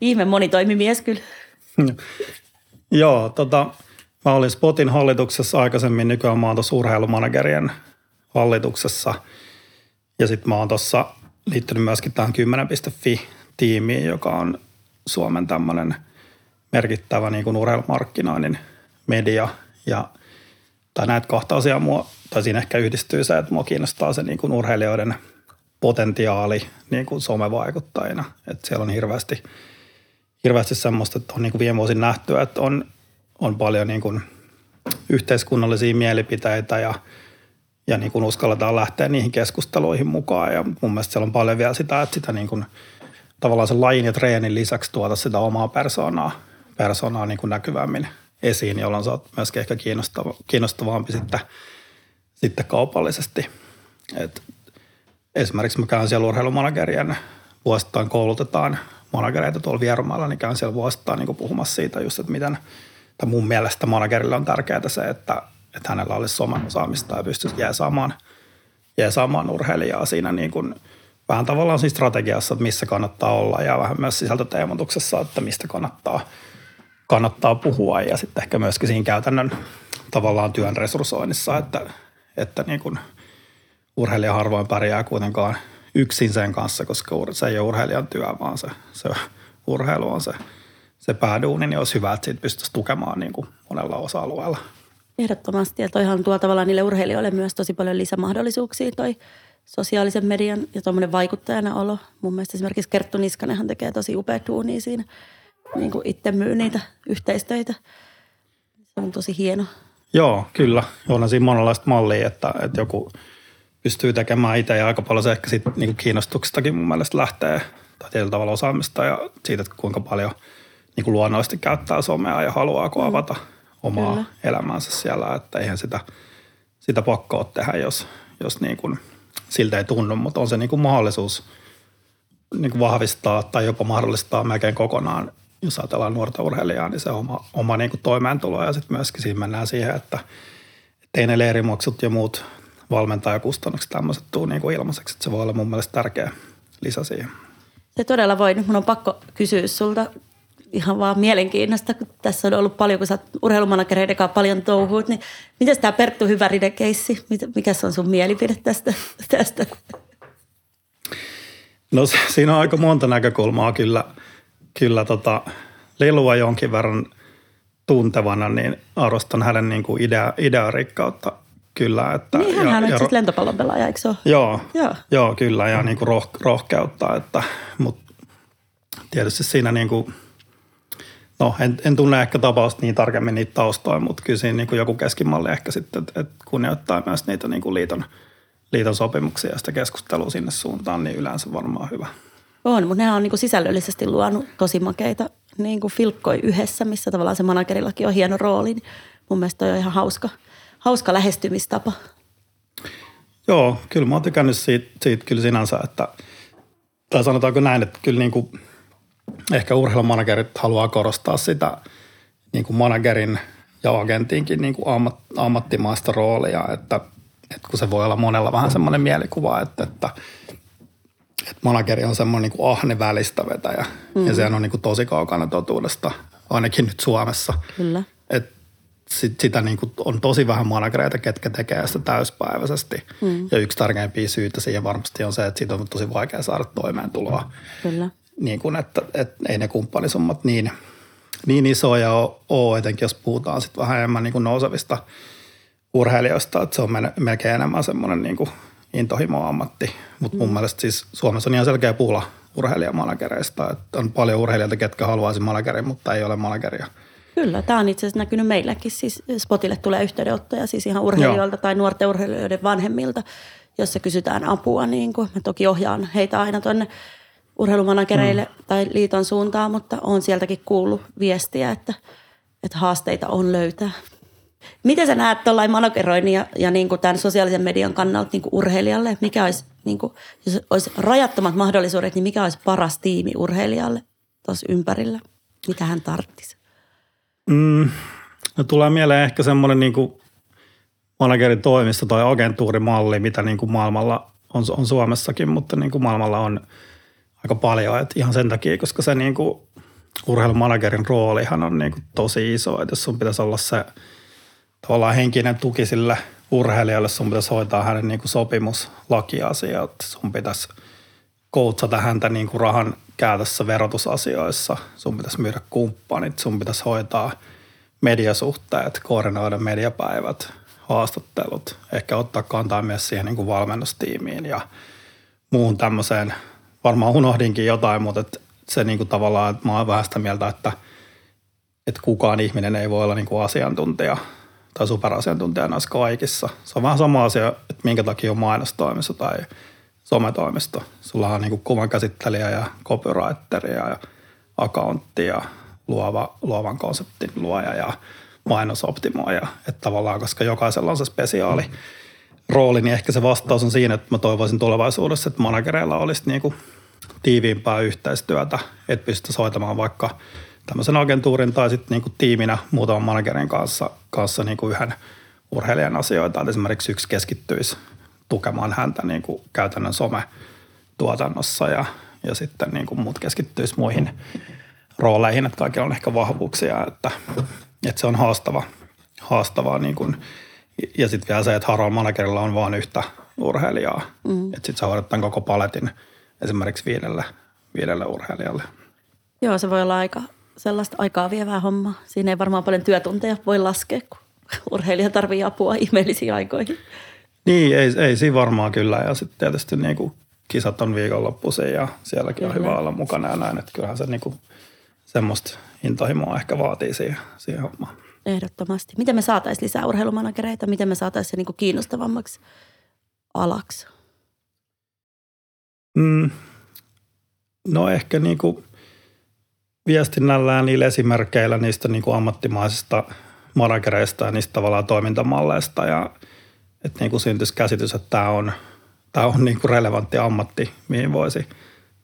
Speaker 1: ihme monitoimimies kyllä.
Speaker 2: Joo, tota, Mä olin Spotin hallituksessa aikaisemmin, nykyään mä oon tuossa urheilumanagerien hallituksessa. Ja sitten mä oon tuossa liittynyt myöskin tähän 10.fi-tiimiin, joka on Suomen tämmöinen merkittävä niin kuin urheilumarkkinoinnin media. Ja, tai näitä kahta asiaa mua, tai siinä ehkä yhdistyy se, että mua kiinnostaa se niin kuin urheilijoiden potentiaali niin kuin somevaikuttajina. Että siellä on hirveästi, hirveästi semmoista, että on niin kuin viime vuosin nähty, että on on paljon niin kuin yhteiskunnallisia mielipiteitä ja, ja niin kuin uskalletaan lähteä niihin keskusteluihin mukaan. Ja mun mielestä siellä on paljon vielä sitä, että sitä niin kuin, tavallaan sen lajin ja treenin lisäksi tuota sitä omaa persoonaa, persoonaa niin kuin näkyvämmin esiin, jolloin sä oot myöskin ehkä kiinnostava, kiinnostavampi sitten, sitten kaupallisesti. Et esimerkiksi mä käyn siellä urheilumanagerien vuosittain koulutetaan managereita tuolla Vierumailla, niin käyn siellä vuosittain niin puhumassa siitä just, että miten – tai mun mielestä managerille on tärkeää se, että, että hänellä olisi soman osaamista ja pystyisi jeesaamaan, jeesaamaan urheilijaa siinä niin kuin vähän tavallaan siinä strategiassa, että missä kannattaa olla ja vähän myös sisältöteemotuksessa, että mistä kannattaa, kannattaa puhua ja sitten ehkä myöskin siinä käytännön tavallaan työn resurssoinnissa, että, että niin kuin urheilija harvoin pärjää kuitenkaan yksin sen kanssa, koska se ei ole urheilijan työ, vaan se, se urheilu on se – se pääduuni, niin olisi hyvä, että siitä pystyisi tukemaan niin kuin monella osa-alueella.
Speaker 1: Ehdottomasti. Ja toihan tuo tavallaan niille urheilijoille myös tosi paljon lisämahdollisuuksia toi sosiaalisen median ja tuommoinen vaikuttajana olo. Mun mielestä esimerkiksi Kerttu Niskanenhan tekee tosi upea duunia siinä. Niin kuin itse myy niitä yhteistöitä. Se on tosi hieno.
Speaker 2: Joo, kyllä. On siinä monenlaista mallia, että, että joku pystyy tekemään itse ja aika paljon se ehkä siitä niin kiinnostuksestakin mun mielestä lähtee tai tietyllä tavalla osaamista ja siitä, että kuinka paljon – niin kuin luonnollisesti käyttää somea ja haluaa mm. avata omaa Kyllä. elämäänsä siellä, että eihän sitä, sitä pakkoa tehdä, jos, jos niin kuin siltä ei tunnu, mutta on se niin kuin mahdollisuus niin kuin vahvistaa tai jopa mahdollistaa melkein kokonaan jos ajatellaan nuorta urheilijaa, niin se oma, oma niin kuin toimeentulo ja sitten myöskin siinä mennään siihen, että ei ne leirimaksut ja muut valmentajakustannukset tämmöiset tuu niin kuin ilmaiseksi. Että se voi olla mun mielestä tärkeä lisä siihen.
Speaker 1: Se todella voi. Nyt mun on pakko kysyä sulta ihan vaan mielenkiinnosta, kun tässä on ollut paljon, kun sä oot urheilumanagereiden kanssa paljon touhuut, niin miten tämä Perttu Hyvärinen keissi, mikä on sun mielipide tästä? tästä?
Speaker 2: No siinä on aika monta näkökulmaa kyllä, kyllä tota, Lilua jonkin verran tuntevana, niin arvostan hänen niin kuin idea, idearikkautta kyllä. Että,
Speaker 1: niin hän on siis lentopallon pelaaja, eikö se ole?
Speaker 2: Joo, joo. joo kyllä ja niin kuin roh, rohkeutta, että, mutta tietysti siinä niin kuin, no en, en tunne ehkä tapausta niin tarkemmin niitä taustoja, mutta kyllä siinä niin kuin joku keskimalli ehkä sitten, että, että kunnioittaa myös niitä niin kuin liiton, liiton sopimuksia ja sitä keskustelua sinne suuntaan, niin yleensä varmaan hyvä.
Speaker 1: On, mutta nehän on niin kuin sisällöllisesti luonut tosi makeita niin kuin filkkoi yhdessä, missä tavallaan se managerillakin on hieno rooli. Niin mun mielestä toi on ihan hauska, hauska lähestymistapa.
Speaker 2: Joo, kyllä mä oon tykännyt siitä, siitä kyllä sinänsä, että tai sanotaanko näin, että kyllä niin kuin, ehkä urheilumanagerit haluaa korostaa sitä niin kuin managerin ja agentinkin niin kuin ammat, ammattimaista roolia, että, että kun se voi olla monella vähän semmoinen mielikuva, että, että että manageri on semmoinen niin ahne välistä vetäjä. Mm. Ja sehän on niin kuin tosi kaukana totuudesta, ainakin nyt Suomessa.
Speaker 1: Kyllä.
Speaker 2: Et sit, sitä niin kuin on tosi vähän managereita, ketkä tekee sitä täyspäiväisesti. Mm. Ja yksi tärkeimpiä syitä siihen varmasti on se, että siitä on tosi vaikea saada toimeentuloa.
Speaker 1: Kyllä.
Speaker 2: Niin kuin, että, että ei ne kumppanisummat niin, niin isoja ole, etenkin jos puhutaan sitten vähän enemmän niin kuin nousevista urheilijoista, että se on melkein enemmän semmoinen niin kuin intohimo-ammatti. Mutta mun mm. mielestä siis Suomessa on ihan selkeä pula urheilijamanagereista. Että on paljon urheilijoita, ketkä haluaisi managerin, mutta ei ole manageria.
Speaker 1: Kyllä, tämä on itse asiassa näkynyt meilläkin. Siis Spotille tulee yhteydenottoja siis ihan urheilijoilta Joo. tai nuorten urheilijoiden vanhemmilta, jossa kysytään apua. Niin kuin. Mä toki ohjaan heitä aina tuonne urheilumanagereille mm. tai liiton suuntaan, mutta on sieltäkin kuullut viestiä, että, että haasteita on löytää Miten sä näet tuollain manageroinnin ja, ja niin kuin tämän sosiaalisen median kannalta niin kuin urheilijalle? Mikä olisi, niin kuin, jos olisi rajattomat mahdollisuudet, niin mikä olisi paras tiimi urheilijalle tuossa ympärillä? Mitä hän tarttisi?
Speaker 2: Mm, no tulee mieleen ehkä semmoinen niin kuin managerin toimisto tai agentuurimalli, mitä niin kuin maailmalla on, on Suomessakin, mutta niin kuin maailmalla on aika paljon. Et ihan sen takia, koska se niin kuin urheilumanagerin roolihan on niin kuin tosi iso. Että jos sun pitäisi olla se – tavallaan henkinen tuki sille urheilijalle, sun pitäisi hoitaa hänen niin kuin sopimuslakiasiat, sun pitäisi koutsata häntä niin kuin rahan käytössä verotusasioissa, sun pitäisi myydä kumppanit, sun pitäisi hoitaa mediasuhteet, koordinoida mediapäivät, haastattelut, ehkä ottaa kantaa myös siihen niin kuin valmennustiimiin ja muuhun tämmöiseen. Varmaan unohdinkin jotain, mutta et se niin kuin tavallaan, että mä oon vähän sitä mieltä, että, että kukaan ihminen ei voi olla niin kuin asiantuntija – tai superasiantuntija näissä kaikissa. Se on vähän sama asia, että minkä takia on mainostoimisto tai sometoimisto. Sulla on niin kuvan käsittelijä ja copywriteria ja accountti ja luova, luovan konseptin luoja ja mainosoptimoija. Että tavallaan, koska jokaisella on se spesiaali rooli, niin ehkä se vastaus on siinä, että mä toivoisin tulevaisuudessa, että managereilla olisi niin kuin tiiviimpää yhteistyötä, että pystyttäisiin hoitamaan vaikka – tämmöisen agentuurin tai sitten niinku tiiminä muutaman managerin kanssa, kanssa niinku yhden urheilijan asioita. Että esimerkiksi yksi keskittyisi tukemaan häntä niinku käytännön some-tuotannossa ja, ja sitten niinku muut keskittyisi muihin rooleihin, että kaikilla on ehkä vahvuuksia, että, että se on haastava, haastavaa niin kuin, ja sitten vielä se, että harvalla managerilla on vain yhtä urheilijaa. Mm. Että sitten sä hoidat tämän koko paletin esimerkiksi viidelle, viidelle urheilijalle.
Speaker 1: Joo, se voi olla aika, sellaista aikaa vievää hommaa. Siinä ei varmaan paljon työtunteja voi laskea, kun urheilija tarvii apua ihmeellisiin aikoihin.
Speaker 2: Niin, ei, ei siinä varmaan kyllä. Ja sitten tietysti niin kuin kisat on viikonloppuisin ja sielläkin kyllä. on hyvä olla mukana ja näin. Että kyllähän se niin kuin semmoista intohimoa ehkä vaatii siihen, siihen hommaan.
Speaker 1: Ehdottomasti. Miten me saataisiin lisää urheilumanagereita? Miten me saataisiin se niin kuin kiinnostavammaksi alaksi?
Speaker 2: Mm, no ehkä niin kuin viestinnällä ja niillä esimerkkeillä niistä niin kuin ammattimaisista managereista ja niistä tavallaan toimintamalleista ja että niin kuin syntyisi käsitys, että tämä on, tämä on niin kuin relevantti ammatti, mihin voisi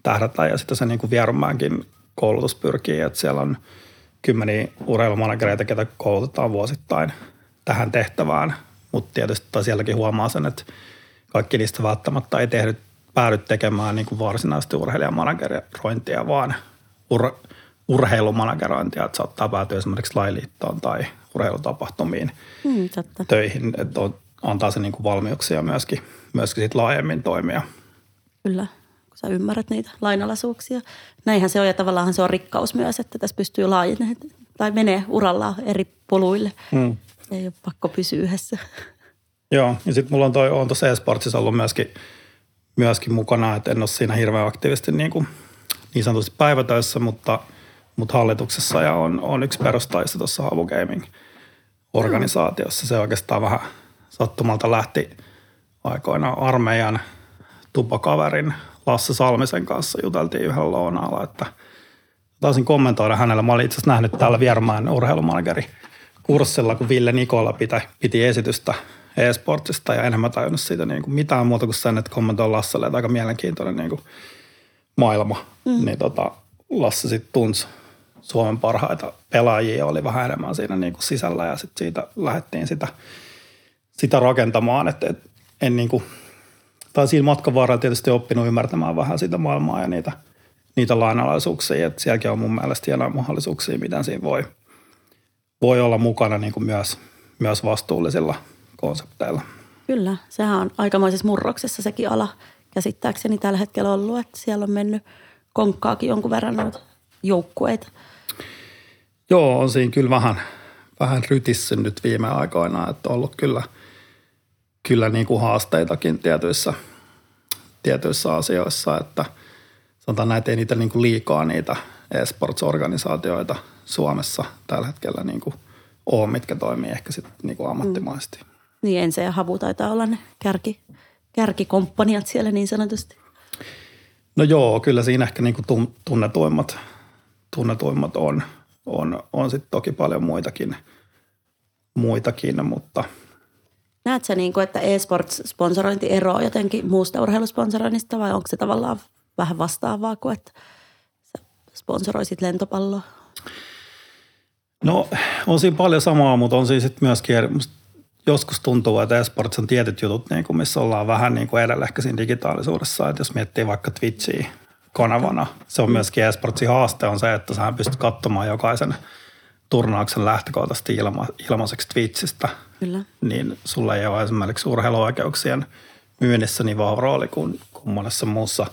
Speaker 2: tähdätä ja sitten se niin kuin koulutus pyrkii, että siellä on kymmeniä urheilumanagereita, ketä koulutetaan vuosittain tähän tehtävään, mutta tietysti sielläkin huomaa sen, että kaikki niistä välttämättä ei tehdy, päädy tekemään niin kuin varsinaisesti urheilijamanagerointia, vaan ur, urheilumanagerointia, että saattaa päätyä esimerkiksi lailiittoon tai urheilutapahtumiin
Speaker 1: mm, totta.
Speaker 2: töihin, että on, antaa se niin kuin valmiuksia myöskin, myöskin sit laajemmin toimia.
Speaker 1: Kyllä, kun sä ymmärrät niitä lainalaisuuksia. Näinhän se on ja tavallaan se on rikkaus myös, että tässä pystyy laajenemaan tai menee urallaan eri poluille. Mm. Ei ole pakko pysyä yhdessä.
Speaker 2: Joo, ja sitten mulla on toi, on tuossa e-sportsissa ollut myöskin, myöskin mukana, että en ole siinä hirveän aktiivisesti niin, kuin, niin sanotusti päivätöissä, mutta, mutta hallituksessa ja on, on yksi perustajista tuossa Havu Gaming organisaatiossa. Se oikeastaan vähän sattumalta lähti aikoinaan armeijan tupakaverin Lasse Salmisen kanssa juteltiin yhdellä lounaalla, että taisin kommentoida hänelle. Mä olin itse asiassa nähnyt täällä Viermaan urheilumanageri kurssilla, kun Ville Nikola piti, piti esitystä e-sportista ja enemmän tajunnut siitä niin kuin mitään muuta kuin sen, että kommentoin Lasselle, että aika mielenkiintoinen niin kuin maailma. Mm. Niin tota, Lasse sitten tunsi Suomen parhaita pelaajia, oli vähän enemmän siinä niin kuin sisällä ja sitten siitä lähdettiin sitä, sitä rakentamaan, että en niin kuin, tai siinä matkan varrella tietysti oppinut ymmärtämään vähän sitä maailmaa ja niitä, niitä lainalaisuuksia, että sielläkin on mun mielestä hienoja mahdollisuuksia, miten siinä voi, voi olla mukana niin kuin myös, myös vastuullisilla konsepteilla.
Speaker 1: Kyllä, sehän on aikamoisessa murroksessa sekin ala käsittääkseni tällä hetkellä ollut, että siellä on mennyt konkkaakin jonkun verran noita joukkueita.
Speaker 2: Joo, on siinä kyllä vähän, vähän rytissä nyt viime aikoina, että on ollut kyllä, kyllä niin kuin haasteitakin tietyissä, tietyissä asioissa, että sanotaan näitä ei niitä niin kuin liikaa niitä e-sports-organisaatioita Suomessa tällä hetkellä niin kuin ole, mitkä toimii ehkä sitten niin kuin ammattimaisesti. Mm.
Speaker 1: Niin Ense ja Havu taitaa olla ne kärki, kärkikomppaniat siellä niin sanotusti.
Speaker 2: No joo, kyllä siinä ehkä niin kuin tunnetuimmat, tunnetuimmat on – on, on sitten toki paljon muitakin, muitakin mutta –
Speaker 1: Näetkö niin kuin, että e-sports-sponsorointi eroaa jotenkin muusta urheilusponsoroinnista vai onko se tavallaan vähän vastaavaa kuin, että sä sponsoroisit lentopalloa?
Speaker 2: No on siinä paljon samaa, mutta on siinä sitten myöskin, joskus tuntuu, että e-sports on tietyt jutut, niin kuin missä ollaan vähän niin kuin edellä ehkä siinä digitaalisuudessa, että jos miettii vaikka Twitchiä, kanavana. Se on myöskin eSportsin haaste on se, että sä pystyt katsomaan jokaisen turnauksen lähtökohtaisesti ilma, ilmaiseksi Twitchistä. Kyllä. Niin sulla ei ole esimerkiksi urheiluoikeuksien myynnissä niin vahva rooli kuin, kuin monessa muussa,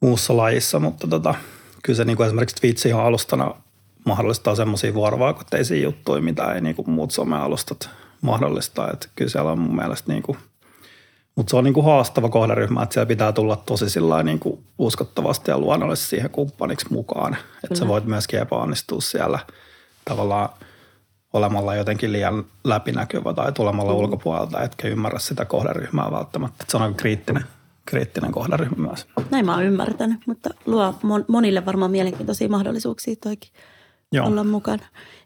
Speaker 2: muussa lajissa, mutta tota, kyllä se niin kuin esimerkiksi Twitch ihan alustana mahdollistaa semmoisia vuorovaikutteisia juttuja, mitä ei niin kuin muut somealustat mahdollista. Että kyllä siellä on mun mielestä niin kuin – mutta se on niinku haastava kohderyhmä, että siellä pitää tulla tosi niinku uskottavasti ja luonnollisesti siihen kumppaniksi mukaan. Että sä voit myöskin epäonnistua siellä tavallaan olemalla jotenkin liian läpinäkyvä tai tulemalla mm. ulkopuolelta, etkä ymmärrä sitä kohderyhmää välttämättä. Se on aika kriittinen, kriittinen kohderyhmä myös.
Speaker 1: Näin mä oon ymmärtänyt, mutta luo monille varmaan mielenkiintoisia mahdollisuuksia toikin Joo. olla mukana.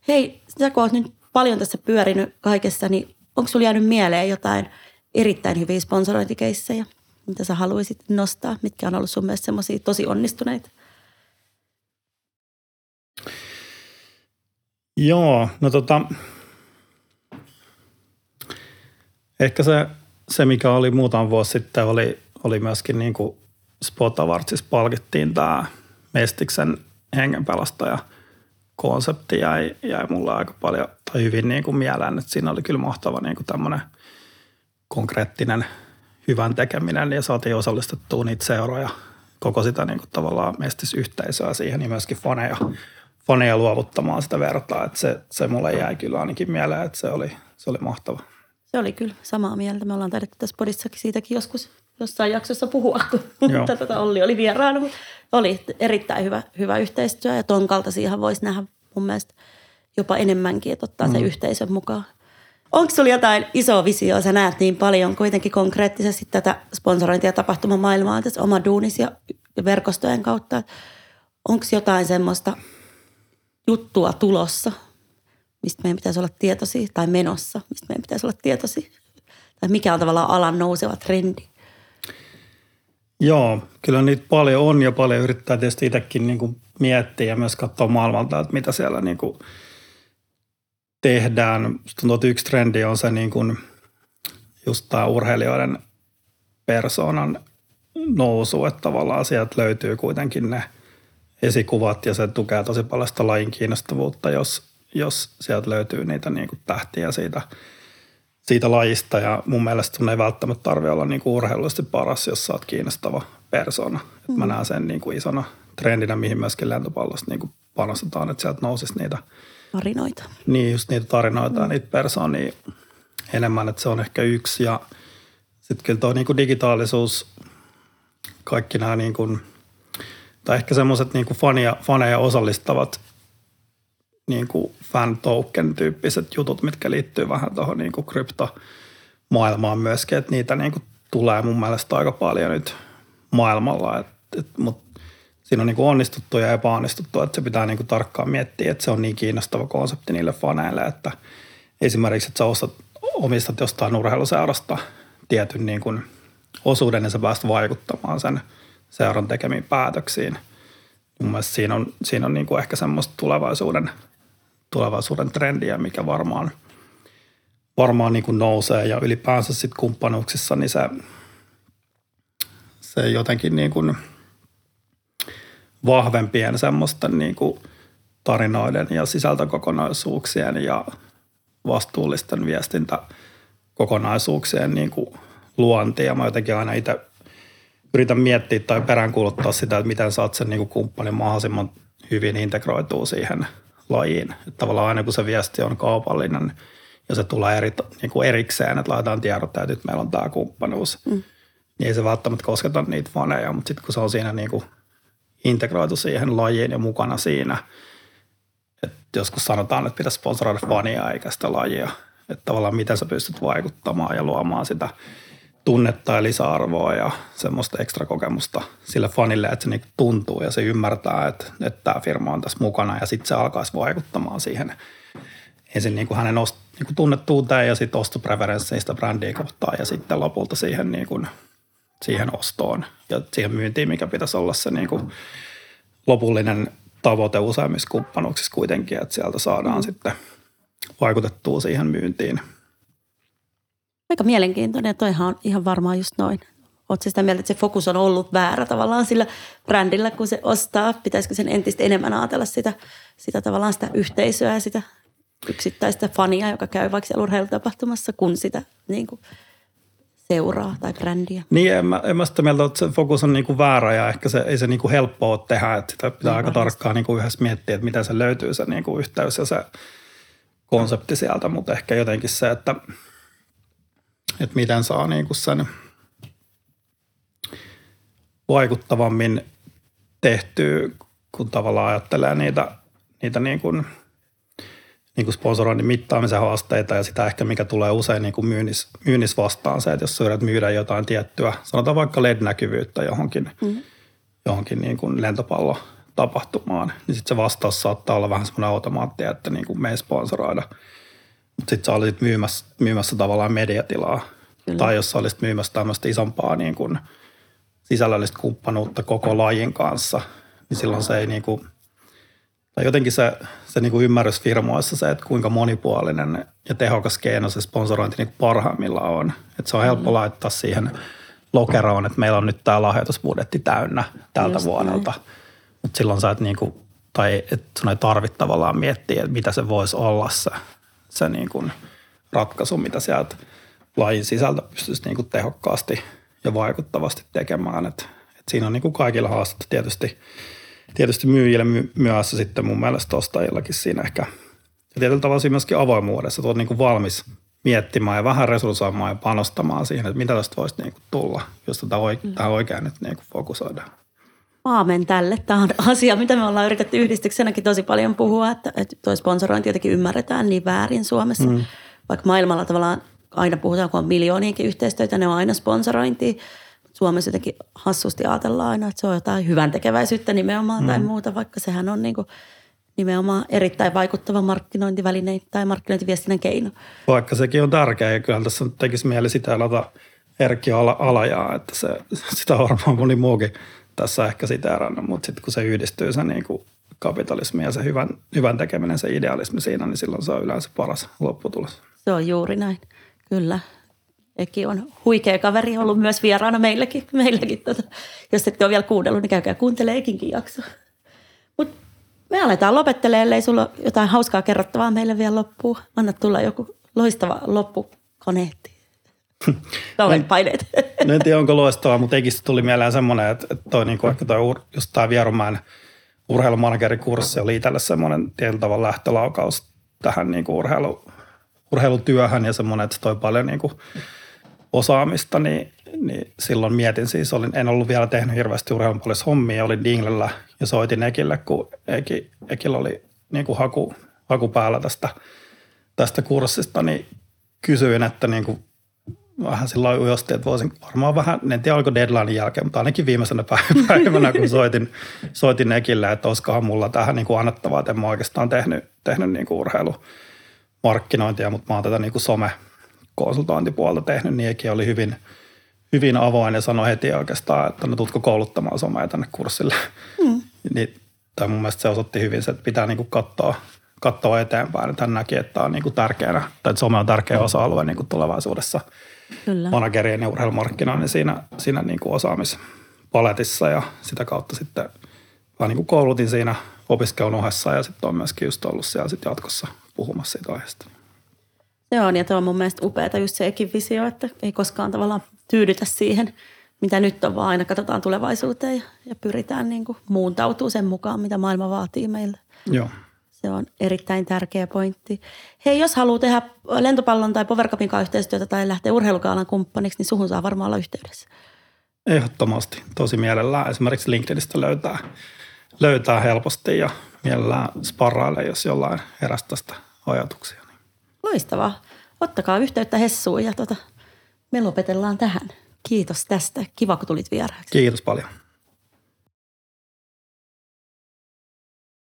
Speaker 1: Hei, sä kun oot nyt paljon tässä pyörinyt kaikessa, niin onko sulla jäänyt mieleen jotain – erittäin hyviä sponsorointikeissejä, mitä sä haluaisit nostaa, mitkä on ollut sun mielestä semmoisia tosi onnistuneita?
Speaker 2: Joo, no tota, ehkä se, se mikä oli muutama vuosi sitten, oli, oli myöskin niin kuin Spot Awardsissa palkittiin tämä Mestiksen hengenpelastaja konsepti jäi, jäi mulle aika paljon tai hyvin niin kuin mieleen, että siinä oli kyllä mahtava niin kuin tämmöinen – konkreettinen hyvän tekeminen ja saatiin osallistettua niitä seuroja, koko sitä niin kuin tavallaan mestisyhteisöä siihen, niin myöskin faneja, faneja luovuttamaan sitä vertaa. Että se, se mulle jäi kyllä ainakin mieleen, että se oli, se oli mahtava.
Speaker 1: Se oli kyllä samaa mieltä. Me ollaan taidettu tässä podissakin siitäkin joskus jossain jaksossa puhua, kun tätä Olli oli vieraana. Oli erittäin hyvä, hyvä yhteistyö ja ton kaltaisia voisi nähdä mun mielestä jopa enemmänkin, että ottaa mm. se yhteisön mukaan. Onko sinulla jotain isoa visioa, sä näet niin paljon kuitenkin konkreettisesti tätä sponsorointia ja tapahtumamaailmaa tässä oma duunis ja verkostojen kautta. Onko jotain semmoista juttua tulossa, mistä meidän pitäisi olla tietoisia, tai menossa, mistä meidän pitäisi olla tietoisia? Tai mikä on tavallaan alan nouseva trendi?
Speaker 2: Joo, kyllä niitä paljon on ja paljon yrittää tietysti itsekin niin kuin miettiä ja myös katsoa maailmalta, että mitä siellä niin kuin tehdään. Tuntuu, että yksi trendi on se niin kuin just tämä urheilijoiden persoonan nousu, että tavallaan sieltä löytyy kuitenkin ne esikuvat ja se tukee tosi paljon sitä lajin kiinnostavuutta, jos, jos sieltä löytyy niitä niin kuin tähtiä siitä, siitä lajista ja mun mielestä sun ei välttämättä tarvitse olla niin kuin urheilullisesti paras, jos sä oot kiinnostava persona. Mm. Mä näen sen niin kuin isona trendinä, mihin myöskin lentopallosta niin kuin panostetaan, että sieltä nousisi niitä
Speaker 1: tarinoita.
Speaker 2: Niin, just niitä tarinoita mm. ja niitä persoonia enemmän, että se on ehkä yksi. Ja sitten kyllä tuo niin digitaalisuus, kaikki nämä niin kuin, tai ehkä semmoiset niin fania, faneja osallistavat niin kuin fan token tyyppiset jutut, mitkä liittyy vähän tuohon niin kuin kryptomaailmaan myöskin, että niitä niin kuin tulee mun mielestä aika paljon nyt maailmalla, et, et, mutta siinä on niin kuin onnistuttu ja epäonnistuttu, että se pitää niin kuin tarkkaan miettiä, että se on niin kiinnostava konsepti niille faneille, että esimerkiksi, että sä ostat, omistat jostain urheiluseurasta tietyn niin kuin osuuden ja sä pääst vaikuttamaan sen seuran tekemiin päätöksiin. Mun mielestä siinä on, siinä on niin kuin ehkä semmoista tulevaisuuden, tulevaisuuden trendiä, mikä varmaan, varmaan niin kuin nousee ja ylipäänsä sitten kumppanuuksissa, niin se, se jotenkin niin kuin vahvempien semmoisten niin kuin tarinoiden ja sisältökokonaisuuksien ja vastuullisten viestintäkokonaisuuksien niin kuin luonti. Ja mä jotenkin aina itse yritän miettiä tai peräänkuuluttaa sitä, että miten saat sen niin kumppanin mahdollisimman hyvin integroituu siihen lajiin. Että tavallaan aina kun se viesti on kaupallinen ja se tulee eri, niin kuin erikseen, että laitetaan tiedot, että nyt meillä on tämä kumppanuus, mm. niin ei se välttämättä kosketa niitä faneja, mutta sitten kun se on siinä niin kuin integroitu siihen lajiin ja mukana siinä, että joskus sanotaan, että pitäisi sponsoroida fania eikä sitä lajia, että tavallaan miten sä pystyt vaikuttamaan ja luomaan sitä tunnetta ja lisäarvoa ja semmoista ekstra kokemusta sille fanille, että se niinku tuntuu ja se ymmärtää, että, että tämä firma on tässä mukana ja sitten se alkaisi vaikuttamaan siihen. Ensin niin kuin hänen ost, niin kuin tunnettuuteen ja sitten ostopreferenssiin brändiä kohtaan ja sitten lopulta siihen, niin kuin, siihen ostoon ja siihen myyntiin, mikä pitäisi olla se niin kuin lopullinen tavoite useimmissa kumppanuuksissa kuitenkin, että sieltä saadaan sitten vaikutettua siihen myyntiin –
Speaker 1: Aika mielenkiintoinen ja toihan on ihan varmaan just noin. Oletko sitä mieltä, että se fokus on ollut väärä tavallaan sillä brändillä, kun se ostaa? Pitäisikö sen entistä enemmän ajatella sitä, sitä tavallaan sitä yhteisöä ja sitä yksittäistä fania, joka käy vaikka siellä urheilutapahtumassa, kun sitä niin kuin seuraa tai brändiä.
Speaker 2: Niin, en mä, en mä sitä mieltä, että se fokus on niin kuin väärä ja ehkä se ei se niin kuin helppoa tehdä, että sitä pitää no, aika varmasti. tarkkaan niin kuin yhdessä miettiä, että miten se löytyy se niin kuin yhteys ja se konsepti sieltä, mutta ehkä jotenkin se, että – että miten saa niin kuin sen vaikuttavammin tehtyä, kun tavallaan ajattelee niitä, niitä niin kuin, niin kuin sponsoroinnin mittaamisen haasteita ja sitä ehkä, mikä tulee usein niin kuin myynnis, myynnis vastaan se, että jos yrität myydä jotain tiettyä, sanotaan vaikka LED-näkyvyyttä johonkin, mm-hmm. johonkin niin kuin lentopallo tapahtumaan, niin sitten se vastaus saattaa olla vähän semmoinen automaatti, että niin kuin me ei sponsoroida – mutta sitten sä olisit myymässä, myymässä tavallaan mediatilaa. Kyllä. Tai jos sä olisit myymässä tämmöistä isompaa niin kuin sisällöllistä kumppanuutta koko lajin kanssa, niin silloin se ei niin kuin, tai jotenkin se, se niin kuin ymmärrys firmoissa se, että kuinka monipuolinen ja tehokas keino se sponsorointi niin parhaimmillaan on. Että se on helppo mm. laittaa siihen lokeroon, että meillä on nyt tämä lahjoitusbudjetti täynnä tältä Just vuodelta. Mutta silloin sä et niin kuin, tai että sun ei tarvitse tavallaan miettiä, että mitä se voisi olla se se niin kuin ratkaisu, mitä sieltä lajin sisältä pystyisi niin kuin tehokkaasti ja vaikuttavasti tekemään. Et, et siinä on niin kuin kaikilla haastetta tietysti, tietysti myyjille my, myös sitten mun mielestä ostajillakin siinä ehkä. Ja tietyllä tavalla siinä myöskin avoimuudessa, että niin kuin valmis miettimään ja vähän resurssoimaan ja panostamaan siihen, että mitä tästä voisi niin kuin tulla, jos tätä oike- mm. tähän oikein nyt niin kuin fokusoidaan
Speaker 1: aamen tälle. Tämä on asia, mitä me ollaan yritetty yhdistyksenäkin tosi paljon puhua, että, että tuo sponsorointi jotenkin ymmärretään niin väärin Suomessa. Mm. Vaikka maailmalla tavallaan aina puhutaan, kun on miljooniinkin yhteistyötä, ne on aina sponsorointi. Suomessa jotenkin hassusti ajatellaan aina, että se on jotain hyvän tekeväisyyttä nimenomaan mm. tai muuta, vaikka sehän on niin kuin nimenomaan erittäin vaikuttava markkinointiväline tai markkinointiviestinnän keino.
Speaker 2: Vaikka sekin on tärkeä ja kyllä tässä tekisi mieli sitä alata Erkki Alajaa, että se, sitä varmaan moni muukin tässä ehkä siteerannut, mutta sitten kun se yhdistyy se niin kuin kapitalismi ja se hyvän, hyvän tekeminen, se idealismi siinä, niin silloin se on yleensä paras lopputulos.
Speaker 1: Se on juuri näin, kyllä. Eki on huikea kaveri ollut myös vieraana meillekin. meillekin tota. Jos ette ole vielä kuunnellut, niin käykää kuuntelemaan Ekinkin jakso. Mutta me aletaan lopettelemaan, ellei sulla ole jotain hauskaa kerrottavaa meille vielä loppuun. Anna tulla joku loistava loppukoneetti. Kauheat paineet.
Speaker 2: No en tiedä, onko loistavaa, mutta ekistä tuli mieleen semmoinen, että, toi, niin kuin, ehkä toi, just tämä Vierumäen urheilumanagerikurssi oli itselle semmoinen tietyllä tavalla lähtölaukaus tähän niin kuin urheilu, urheilutyöhön ja semmoinen, että se toi paljon niin kuin osaamista, niin, niin silloin mietin siis, olin, en ollut vielä tehnyt hirveästi urheilun hommia, olin Dinglellä ja soitin Ekille, kun Eki, Ekillä oli niin kuin haku, haku päällä tästä, tästä kurssista, niin kysyin, että niin kuin vähän silloin ujosti, että voisin varmaan vähän, en tiedä oliko deadline jälkeen, mutta ainakin viimeisenä päivänä, kun soitin, soitin Nekille, että olisikohan mulla tähän niin kuin annettavaa, että en mä oikeastaan tehnyt, tehnyt niin kuin urheilumarkkinointia, mutta mä oon tätä niin kuin some, konsultointipuolta tehnyt, niin Eki oli hyvin, hyvin avoin ja sanoi heti oikeastaan, että no tutko kouluttamaan somea tänne kurssille. Mm. niin, tai mun mielestä se osoitti hyvin se, että pitää niin kuin katsoa, katsoa eteenpäin. Että hän näki, että tämä on niin kuin tärkeänä, tai että some on tärkeä osa-alue niin kuin tulevaisuudessa Kyllä. managerien ja urheilumarkkinoinnin siinä, siinä niin kuin osaamispaletissa ja sitä kautta sitten vaan niin kuin koulutin siinä opiskelun ohessa ja sitten on myöskin just ollut siellä sitten jatkossa puhumassa siitä aiheesta.
Speaker 1: Se on ja tuo on mun mielestä upeata just se visio, että ei koskaan tavallaan tyydytä siihen, mitä nyt on, vaan aina katsotaan tulevaisuuteen ja, ja pyritään niin kuin muuntautuu sen mukaan, mitä maailma vaatii meiltä.
Speaker 2: Joo.
Speaker 1: Se on erittäin tärkeä pointti. Hei, jos haluaa tehdä lentopallon tai Powercupin kanssa yhteistyötä tai lähteä urheilukaalan kumppaniksi, niin suhun saa varmaan olla yhteydessä.
Speaker 2: Ehdottomasti. Tosi mielellään. Esimerkiksi LinkedInistä löytää, löytää helposti ja mielellään sparraille, jos jollain herästä tästä ajatuksia.
Speaker 1: Loistavaa. Ottakaa yhteyttä Hessuun ja tota, me lopetellaan tähän. Kiitos tästä. Kiva, kun tulit vieraaksi.
Speaker 2: Kiitos paljon.